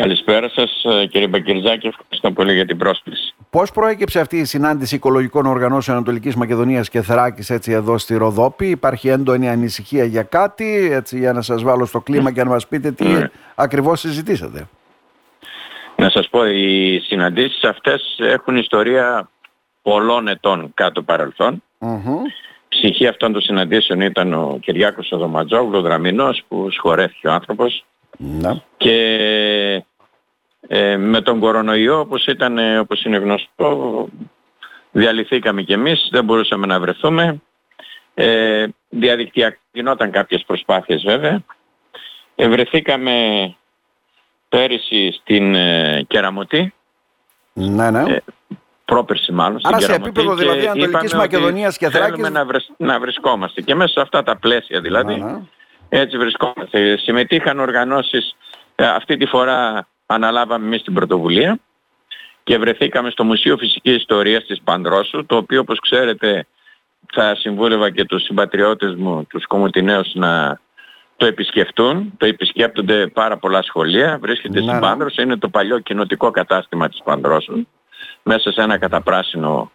Καλησπέρα σας ε, κύριε Μπακυρζάκη, ευχαριστώ πολύ για την πρόσκληση. Πώς προέκυψε αυτή η συνάντηση οικολογικών οργανώσεων Ανατολικής Μακεδονίας και Θράκης έτσι εδώ στη Ροδόπη, υπάρχει έντονη ανησυχία για κάτι, έτσι για να σας βάλω στο κλίμα και να μας πείτε τι mm. ακριβώς συζητήσατε; Να σας πω, οι συναντήσεις αυτές έχουν ιστορία πολλών ετών κάτω παρελθόν. Ψυχή αυτών των συναντήσεων ήταν ο Κυριάκος Οδωματζόγλου, δραμινός, που σχορέθηκε ο άνθρωπος. Να. Και ε, με τον κορονοϊό, όπως, ήταν, όπως είναι γνωστό, διαλυθήκαμε κι εμείς, δεν μπορούσαμε να βρεθούμε. Ε, διαδικτυακά γινόταν κάποιες προσπάθειες βέβαια. Ε, βρεθήκαμε πέρυσι στην ε, Κεραμωτή. Ναι, ναι. Ε, πρόπερση μάλλον. Άρα σε επίπεδο δηλαδή Ανατολικής Μακεδονίας και Θράκης. Θέλουμε να, να βρισκόμαστε και μέσα σε αυτά τα πλαίσια δηλαδή. Ναι, ναι. Έτσι βρισκόμαστε. Συμμετείχαν οργανώσεις, ε, αυτή τη φορά αναλάβαμε εμείς την πρωτοβουλία και βρεθήκαμε στο Μουσείο Φυσικής Ιστορίας της Πανδρόσου, το οποίο όπως ξέρετε θα συμβούλευα και τους συμπατριώτες μου, τους κομμουτινέους να το επισκεφτούν. Το επισκέπτονται πάρα πολλά σχολεία. Βρίσκεται στην ναι, ναι. Πάνδρος. Είναι το παλιό κοινοτικό κατάστημα της Πανδρόσου. Μέσα σε ένα καταπράσινο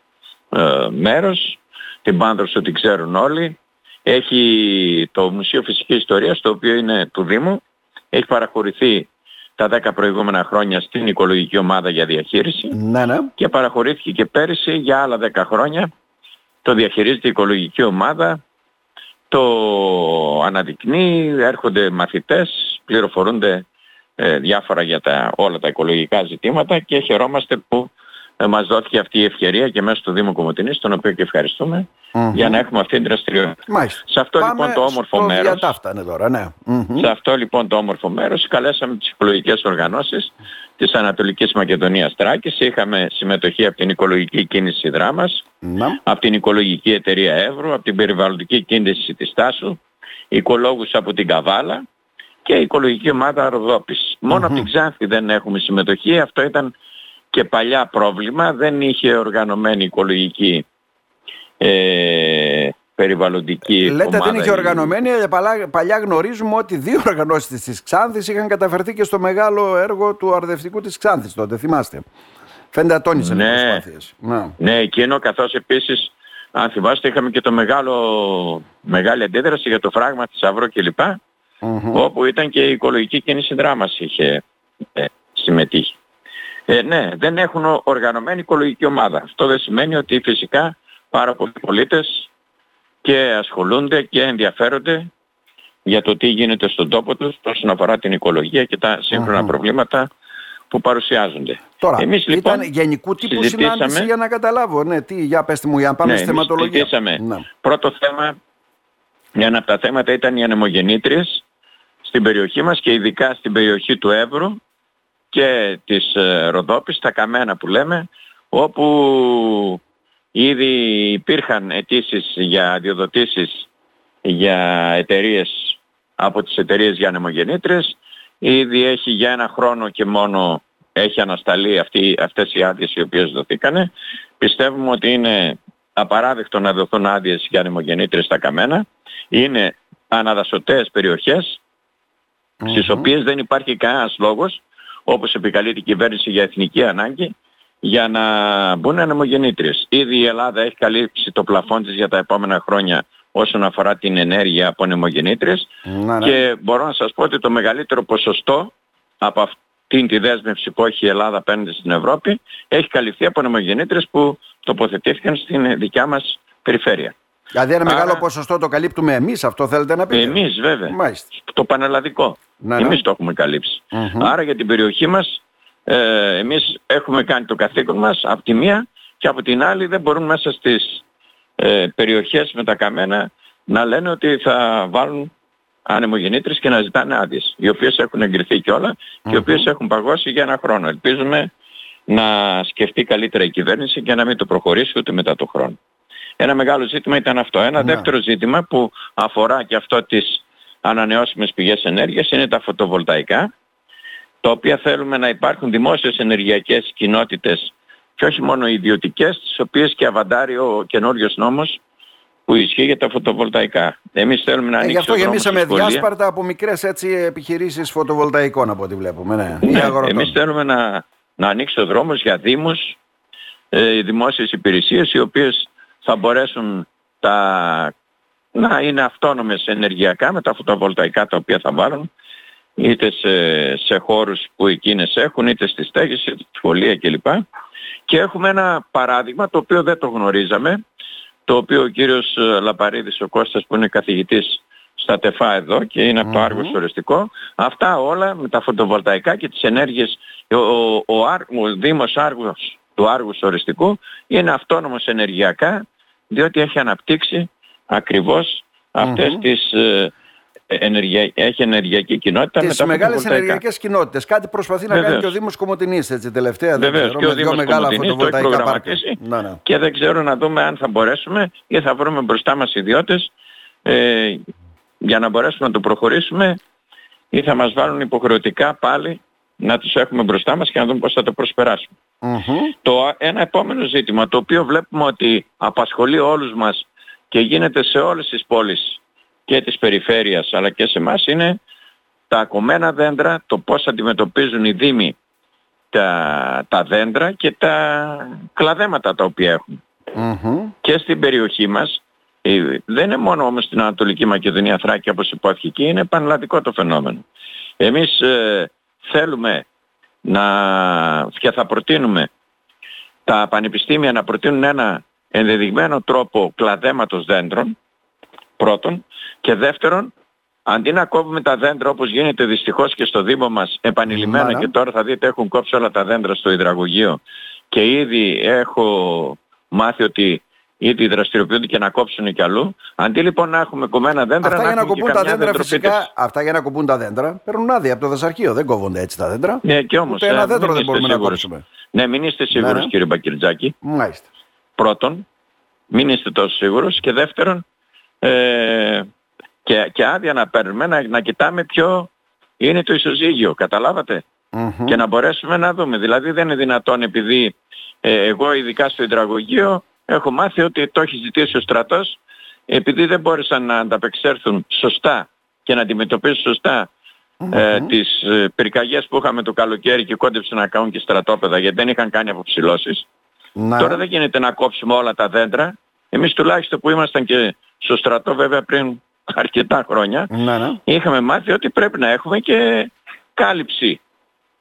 ε, μέρος. Την Πάνδρος ότι ξέρουν όλοι. Έχει το Μουσείο Φυσικής Ιστορίας, το οποίο είναι του Δήμου. Έχει παραχωρηθεί τα 10 προηγούμενα χρόνια στην οικολογική ομάδα για διαχείριση ναι, ναι. και παραχωρήθηκε και πέρυσι για άλλα 10 χρόνια. Το διαχειρίζεται η οικολογική ομάδα, το αναδεικνύει, έρχονται μαθητές, πληροφορούνται ε, διάφορα για τα, όλα τα οικολογικά ζητήματα και χαιρόμαστε που ε, μας δόθηκε αυτή η ευκαιρία και μέσω του Δήμου Κομωτινής, τον οποίο και ευχαριστούμε, για να έχουμε αυτή την δραστηριότητα. Μάλιστα. Σε αυτό Πάμε λοιπόν το όμορφο στο μέρος, είναι τώρα, ναι. σε αυτό λοιπόν το όμορφο μέρος καλέσαμε τις οικολογικές οργανώσεις της Ανατολικής Μακεδονίας Τράκης. Είχαμε συμμετοχή από την οικολογική κίνηση Δράμας, να. από την οικολογική εταιρεία Εύρου, από την περιβαλλοντική κίνηση της Τάσου, οικολόγους από την Καβάλα και η οικολογική ομάδα Ροδόπης. Μόνο από την Ξάνθη δεν έχουμε συμμετοχή. Αυτό ήταν και παλιά πρόβλημα. Δεν είχε οργανωμένη οικολογική ε, περιβαλλοντική Λέτε δεν είχε οργανωμένη, παλιά, παλιά γνωρίζουμε ότι δύο οργανώσεις της Ξάνθης είχαν καταφερθεί και στο μεγάλο έργο του αρδευτικού της Ξάνθης τότε, θυμάστε. Φαίνεται ατόνισαν ναι, οι προσπάθειες. Ναι. ναι, εκείνο καθώς επίσης, αν θυμάστε, είχαμε και το μεγάλο, μεγάλη αντίδραση για το φράγμα της Αυρό κλπ. Όπου ήταν και η οικολογική κίνηση δράμας είχε ε, συμμετείχει. Ε, ναι, δεν έχουν οργανωμένη οικολογική ομάδα. Αυτό δεν σημαίνει ότι φυσικά πάρα πολλοί πολίτες και ασχολούνται και ενδιαφέρονται για το τι γίνεται στον τόπο τους όσον αφορά την οικολογία και τα σύγχρονα προβλήματα που παρουσιάζονται. Τώρα, εμείς, λοιπόν, ήταν γενικού τύπου συνάντηση για να καταλάβω. Ναι, τι, για πέστε μου, για να πάμε ναι, στη θεματολογία. Ναι. Πρώτο θέμα, ένα από τα θέματα ήταν οι ανεμογεννήτριες στην περιοχή μας και ειδικά στην περιοχή του Εύρου και της ε, Ροδόπης, τα καμένα που λέμε, όπου ήδη υπήρχαν αιτήσεις για αδειοδοτήσεις για εταιρείες από τις εταιρείες για ανεμογεννήτρες. Ήδη έχει για ένα χρόνο και μόνο έχει ανασταλεί αυτή, αυτές οι άδειες οι οποίες δοθήκανε. Πιστεύουμε ότι είναι απαράδεκτο να δοθούν άδειες για ανεμογεννήτρες στα καμένα. Είναι αναδασωτές περιοχές στις οποίες δεν υπάρχει κανένας λόγος όπως επικαλείται η κυβέρνηση για εθνική ανάγκη για να μπουν ανεμογεννήτριες. Ήδη η Ελλάδα έχει καλύψει το πλαφόν της για τα επόμενα χρόνια όσον αφορά την ενέργεια από ανεμογεννήτριες ναι. και μπορώ να σας πω ότι το μεγαλύτερο ποσοστό από αυτήν τη δέσμευση που έχει η Ελλάδα απέναντι στην Ευρώπη έχει καλυφθεί από ανεμογεννήτριες που τοποθετήθηκαν στην δικιά μας περιφέρεια. Δηλαδή ένα Άρα... μεγάλο ποσοστό το καλύπτουμε εμείς, αυτό θέλετε να πείτε; Εμείς βέβαια. Μάλιστα. Το πανελλαδικό. Ναι, Εμείς το έχουμε Άρα για την περιοχή μας ε, εμείς έχουμε κάνει το καθήκον μας από τη μία και από την άλλη δεν μπορούν μέσα στις ε, περιοχές με τα καμένα να λένε ότι θα βάλουν ανεμογεννήτρες και να ζητάνε άδειες, οι οποίες έχουν εγκριθεί και όλα και οι οποίες έχουν παγώσει για ένα χρόνο. Ελπίζουμε να σκεφτεί καλύτερα η κυβέρνηση και να μην το προχωρήσει ούτε μετά το χρόνο. Ένα μεγάλο ζήτημα ήταν αυτό. Ένα ναι. δεύτερο ζήτημα που αφορά και αυτό τις ανανεώσιμες πηγές ενέργειας είναι τα φωτοβολταϊκά, τα οποία θέλουμε να υπάρχουν δημόσιες ενεργειακές κοινότητες και όχι μόνο ιδιωτικές, τις οποίες και αβαντάρει ο καινούριος νόμος που ισχύει για τα φωτοβολταϊκά. Εμείς θέλουμε να Ε, γι' ανοίξουμε αυτό γεμίσαμε διάσπαρτα από μικρές έτσι επιχειρήσεις φωτοβολταϊκών από ό,τι βλέπουμε. Ναι, Ή Ναι, αγροτών. εμείς θέλουμε να, να ανοίξει ο δρόμος για δήμους, ε, δημόσιες υπηρεσίες οι οποίες θα μπορέσουν τα, να είναι αυτόνομες ενεργειακά με τα φωτοβολταϊκά τα οποία θα βάλουν είτε σε, σε χώρους που εκείνες έχουν, είτε στη στέγη, είτε στη σχολεία κλπ. Και έχουμε ένα παράδειγμα το οποίο δεν το γνωρίζαμε, το οποίο ο κύριος ε, Λαπαρίδης, ο Κώστας που είναι καθηγητής στα ΤΕΦΑ εδώ και είναι από το Μμμ. Άργος Οριστικό, αυτά όλα με τα φωτοβολταϊκά και τις ενέργειες, ο, ο, ο, Άρ- ο Δήμος Άργος του Άργους Οριστικού είναι αυτόνομος ενεργειακά διότι έχει αναπτύξει ακριβώς αυτές Μμμ. τις ε, ενεργεια... έχει ενεργειακή κοινότητα με Τις τα μεγάλες φωτοβολταϊκά. ενεργειακές κοινότητες. Κάτι προσπαθεί να κάνει Βεβαίως. και ο Δήμος Κομωτινής έτσι τελευταία. δεν Βεβαίως ξέρω, και ο με δύο Δήμος μεγάλα Κομωτινής το έχει φωτοβολταϊκά πάρκα. προγραμματίσει Ναι, ναι. και δεν ξέρω να δούμε αν θα μπορέσουμε ή θα βρούμε μπροστά μας ιδιώτες ε, για να μπορέσουμε να το προχωρήσουμε ή θα μας βάλουν υποχρεωτικά πάλι να τους έχουμε μπροστά μας και να δούμε πώς θα το προσπεράσουμε. Μμμ. Το α- ένα επόμενο ζήτημα το οποίο βλέπουμε ότι απασχολεί όλους μας και γίνεται σε όλες τις πόλεις και της περιφέρειας αλλά και σε εμάς είναι τα κομμένα δέντρα, το πώς αντιμετωπίζουν οι δήμοι τα, τα δέντρα και τα κλαδέματα τα οποία έχουν. Μμμ. Και στην περιοχή μας ε, δεν είναι μόνο όμως στην Ανατολική Μακεδονία Θράκη όπως υπόθηκε εκεί, είναι πανελλαδικό το φαινόμενο. Εμείς ε, θέλουμε να και θα προτείνουμε τα πανεπιστήμια να προτείνουν ένα ενδεδειγμένο τρόπο κλαδέματος δέντρων πρώτον και δεύτερον αντί να κόβουμε τα δέντρα όπως γίνεται δυστυχώς και στο Δήμο μας επανειλημμένα Μάνα. και τώρα θα δείτε έχουν κόψει όλα τα δέντρα στο υδραγωγείο και ήδη έχω μάθει ότι ήδη δραστηριοποιούνται και να κόψουν κι αλλού. Αντί λοιπόν να έχουμε κομμένα δέντρα Αυτά για να έχουμε και κοπούν τα καμιά δέντρα δεντροπίτευση. φυσικά, αυτά για να κοπούν τα δέντρα παίρνουν άδεια από το δασαρχείο. Δεν κόβονται έτσι τα δέντρα. Ναι, και όμως, Ούτε ένα ε, δέντρο μην δεν είστε μπορούμε να σίγουρος. κόψουμε. Ναι, μην είστε σίγουρος Ναι, ναι. κύριε Μπακυρτζάκη. Μάλιστα. Πρώτον, μην είστε τόσο σίγουρος και δεύτερον, ε, και, και άδεια να παίρνουμε να, να κοιτάμε ποιο είναι το ισοζύγιο, καταλάβατε; Μμμ. Και να μπορέσουμε να δούμε. Δηλαδή δεν είναι δυνατόν επειδή ε, εγώ ειδικά στο υδραγωγείο έχω μάθει ότι το έχει ζητήσει ο στρατός επειδή δεν μπόρεσαν να ανταπεξέλθουν σωστά και να αντιμετωπίσουν σωστά ε, τις ε, πυρκαγιές που είχαμε το καλοκαίρι και κόντεψαν να κάνουν και στρατόπεδα γιατί δεν είχαν κάνει αποψηλώσεις. Να. Τώρα δεν γίνεται να κόψουμε όλα τα δέντρα. Εμείς τουλάχιστον που ήμασταν και στο στρατό βέβαια πριν αρκετά χρόνια Ναι, ναι. είχαμε μάθει ότι πρέπει να έχουμε και κάλυψη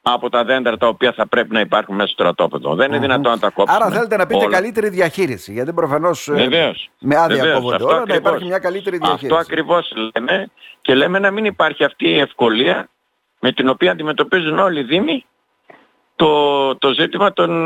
από τα δέντρα τα οποία θα πρέπει να υπάρχουν μέσα στο στρατόπεδο. Δεν είναι δυνατόν να τα κόψουμε. Άρα θέλετε να πείτε όλα. καλύτερη διαχείριση. Γιατί προφανώς Βεβαίως. με άδεια Βεβαίως. κόβονται Αυτό όλα, να ακριβώς. υπάρχει μια καλύτερη διαχείριση. Αυτό ακριβώς λέμε και λέμε να μην υπάρχει αυτή η ευκολία με την οποία αντιμετωπίζουν όλοι οι Δήμοι το, το ζήτημα των,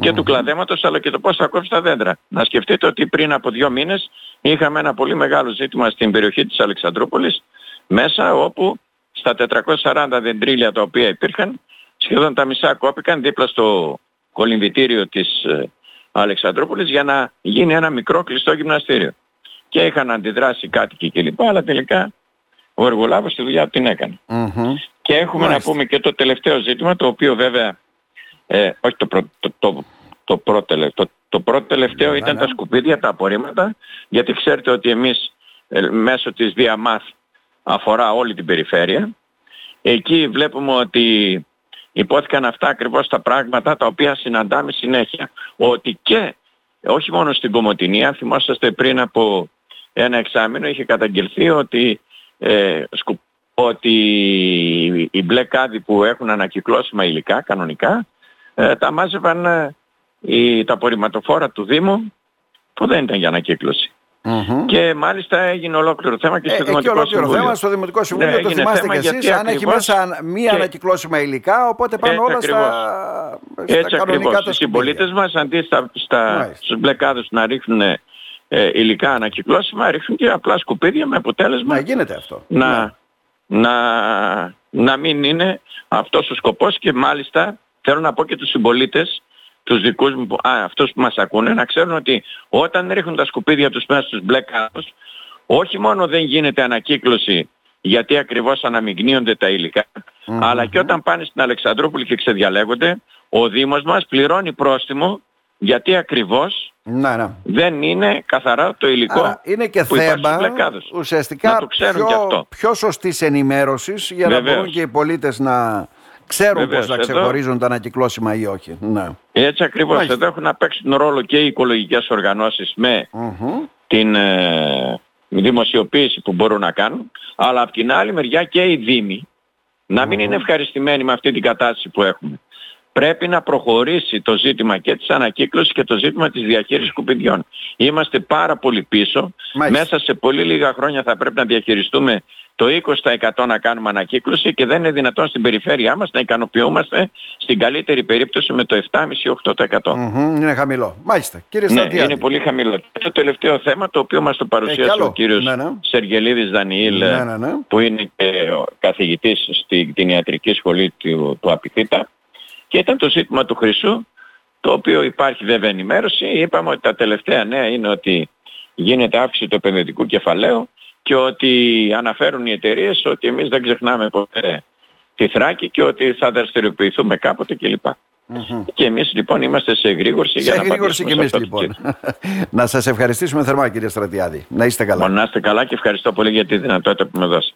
ε, και του κλαδέματος αλλά και το πώς θα κόψει τα δέντρα. Να σκεφτείτε ότι πριν από δύο μήνες είχαμε ένα πολύ μεγάλο ζήτημα στην περιοχή της Αλεξανδρούπολης μέσα όπου στα 440 δεντρίλια τα οποία υπήρχαν σχεδόν τα μισά κόπηκαν δίπλα στο κολυμβητήριο της ε, Αλεξανδρούπολης για να γίνει ένα μικρό κλειστό γυμναστήριο. Και είχαν αντιδράσει κάτοικοι κλπ. Αλλά τελικά ο εργολάβος τη δουλειά του την έκανε. Μμμ. Και έχουμε Μάλιστα. να πούμε και το τελευταίο ζήτημα, το οποίο βέβαια, ε, όχι το, προ, το, το, το, πρώτο, τελε- το, το πρώτο τελευταίο Ναι, ήταν ναι. τα σκουπίδια, τα απορρίμματα, γιατί ξέρετε ότι εμείς ε, μέσω της Διαμάθ αφορά όλη την περιφέρεια. Εκεί βλέπουμε ότι υπόθηκαν αυτά ακριβώς τα πράγματα τα οποία συναντάμε συνέχεια. Ότι και, όχι μόνο στην Κομωτινή, αν θυμόσαστε πριν από ένα εξάμεινο είχε καταγγελθεί ότι, ε, σκου- ότι οι μπλε κάδοι που έχουν ανακυκλώσιμα υλικά κανονικά ε, τα μάζευαν ε, οι, τα απορριμματοφόρα του Δήμου που δεν ήταν για ανακύκλωση. Μμμ. Και μάλιστα έγινε ολόκληρο θέμα και Ε, στο εκεί Δημοτικό ολόκληρο Συμβούλιο. θέμα στο Δημοτικό Συμβούλιο, Ναι, το έγινε θυμάστε θέμα κι εσείς, γιατί αν έχει ακριβώς μέσα μία και- ανακυκλώσιμα υλικά, οπότε πάνε Έτσι όλα στα, ακριβώς. στα Έτσι κανονικά ακριβώς. τα Οι σκουπίδια. συμπολίτες μας αντί στα, στα, Μάλιστα. στους μπλε κάδους να ρίχνουν ε, υλικά ανακυκλώσιμα, ρίχνουν και απλά σκουπίδια με αποτέλεσμα Να γίνεται αυτό. να, να, να μην είναι αυτός ο σκοπός και μάλιστα θέλω να πω και τους συμπολίτες τους δικούς μου, που- α, αυτούς που μας ακούνε, να ξέρουν ότι όταν ρίχνουν τα σκουπίδια τους μέσα στους μπλε κάδους, όχι μόνο δεν γίνεται ανακύκλωση γιατί ακριβώς αναμειγνύονται τα υλικά, Μμμ. αλλά και όταν πάνε στην Αλεξανδρούπολη και ξεδιαλέγονται, ο Δήμος μας πληρώνει πρόστιμο γιατί ακριβώς Ναι, ναι. Δεν είναι καθαρά το υλικό Άρα, είναι και που υπάρχει θέμα στους μπλεκάδες. ουσιαστικά Να το ξέρουν πιο, και αυτό. πιο σωστής ενημέρωσης για να Βεβαίως. μπορούν και οι πολίτες να ξέρουν Βεβαίως. πώς να Εδώ- ξεχωρίζουν τα ανακυκλώσιμα ή όχι. Ναι. Έτσι ακριβώς. Μάλιστα. Εδώ έχουν να παίξουν ρόλο και οι οικολογικές οργανώσεις με Μμμ. την ε, δημοσιοποίηση που μπορούν να κάνουν, αλλά από την άλλη μεριά και οι Δήμοι να μην είναι ευχαριστημένοι με αυτή την κατάσταση που έχουμε. Πρέπει να προχωρήσει το ζήτημα και της ανακύκλωσης και το ζήτημα της διαχείρισης σκουπιδιών. Είμαστε πάρα πολύ πίσω. Μάλιστα. Μέσα σε πολύ λίγα χρόνια θα πρέπει να διαχειριστούμε το 20% να κάνουμε ανακύκλωση και δεν είναι δυνατόν στην περιφέρειά μας να ικανοποιούμαστε στην καλύτερη περίπτωση με το 7,5-8%. Μμμ. Είναι χαμηλό. Μάλιστα. Κύριε Ναι, Στρατιάδη. είναι πολύ χαμηλό. Και το τελευταίο θέμα το οποίο μας το Ε, παρουσίασε κι άλλο. ο κύριος Ναι, ναι. Σεργελίδης Δανιήλ Ναι, ναι, ναι. που είναι και ο καθηγητής στην ιατρική σχολή του, του Απιθύτα και ήταν το ζήτημα του χρυσού το οποίο υπάρχει βέβαια ενημέρωση. Είπαμε ότι τα τελευταία νέα είναι ότι γίνεται αύξηση του επενδυτικού κεφαλαίου και ότι αναφέρουν οι εταιρείες ότι εμείς δεν ξεχνάμε ποτέ τη Θράκη και ότι θα δραστηριοποιηθούμε κάποτε κλπ. Μμμ. Και εμείς λοιπόν είμαστε σε εγρήγορση για Σε να γρήγορση και απαντήσουμε εμείς σε αυτό το λοιπόν. να σας ευχαριστήσουμε θερμά κύριε Στρατιάδη. Να είστε καλά. ζήτημα. Να είστε καλά και ευχαριστώ πολύ για τη δυνατότητα που με δώσατε.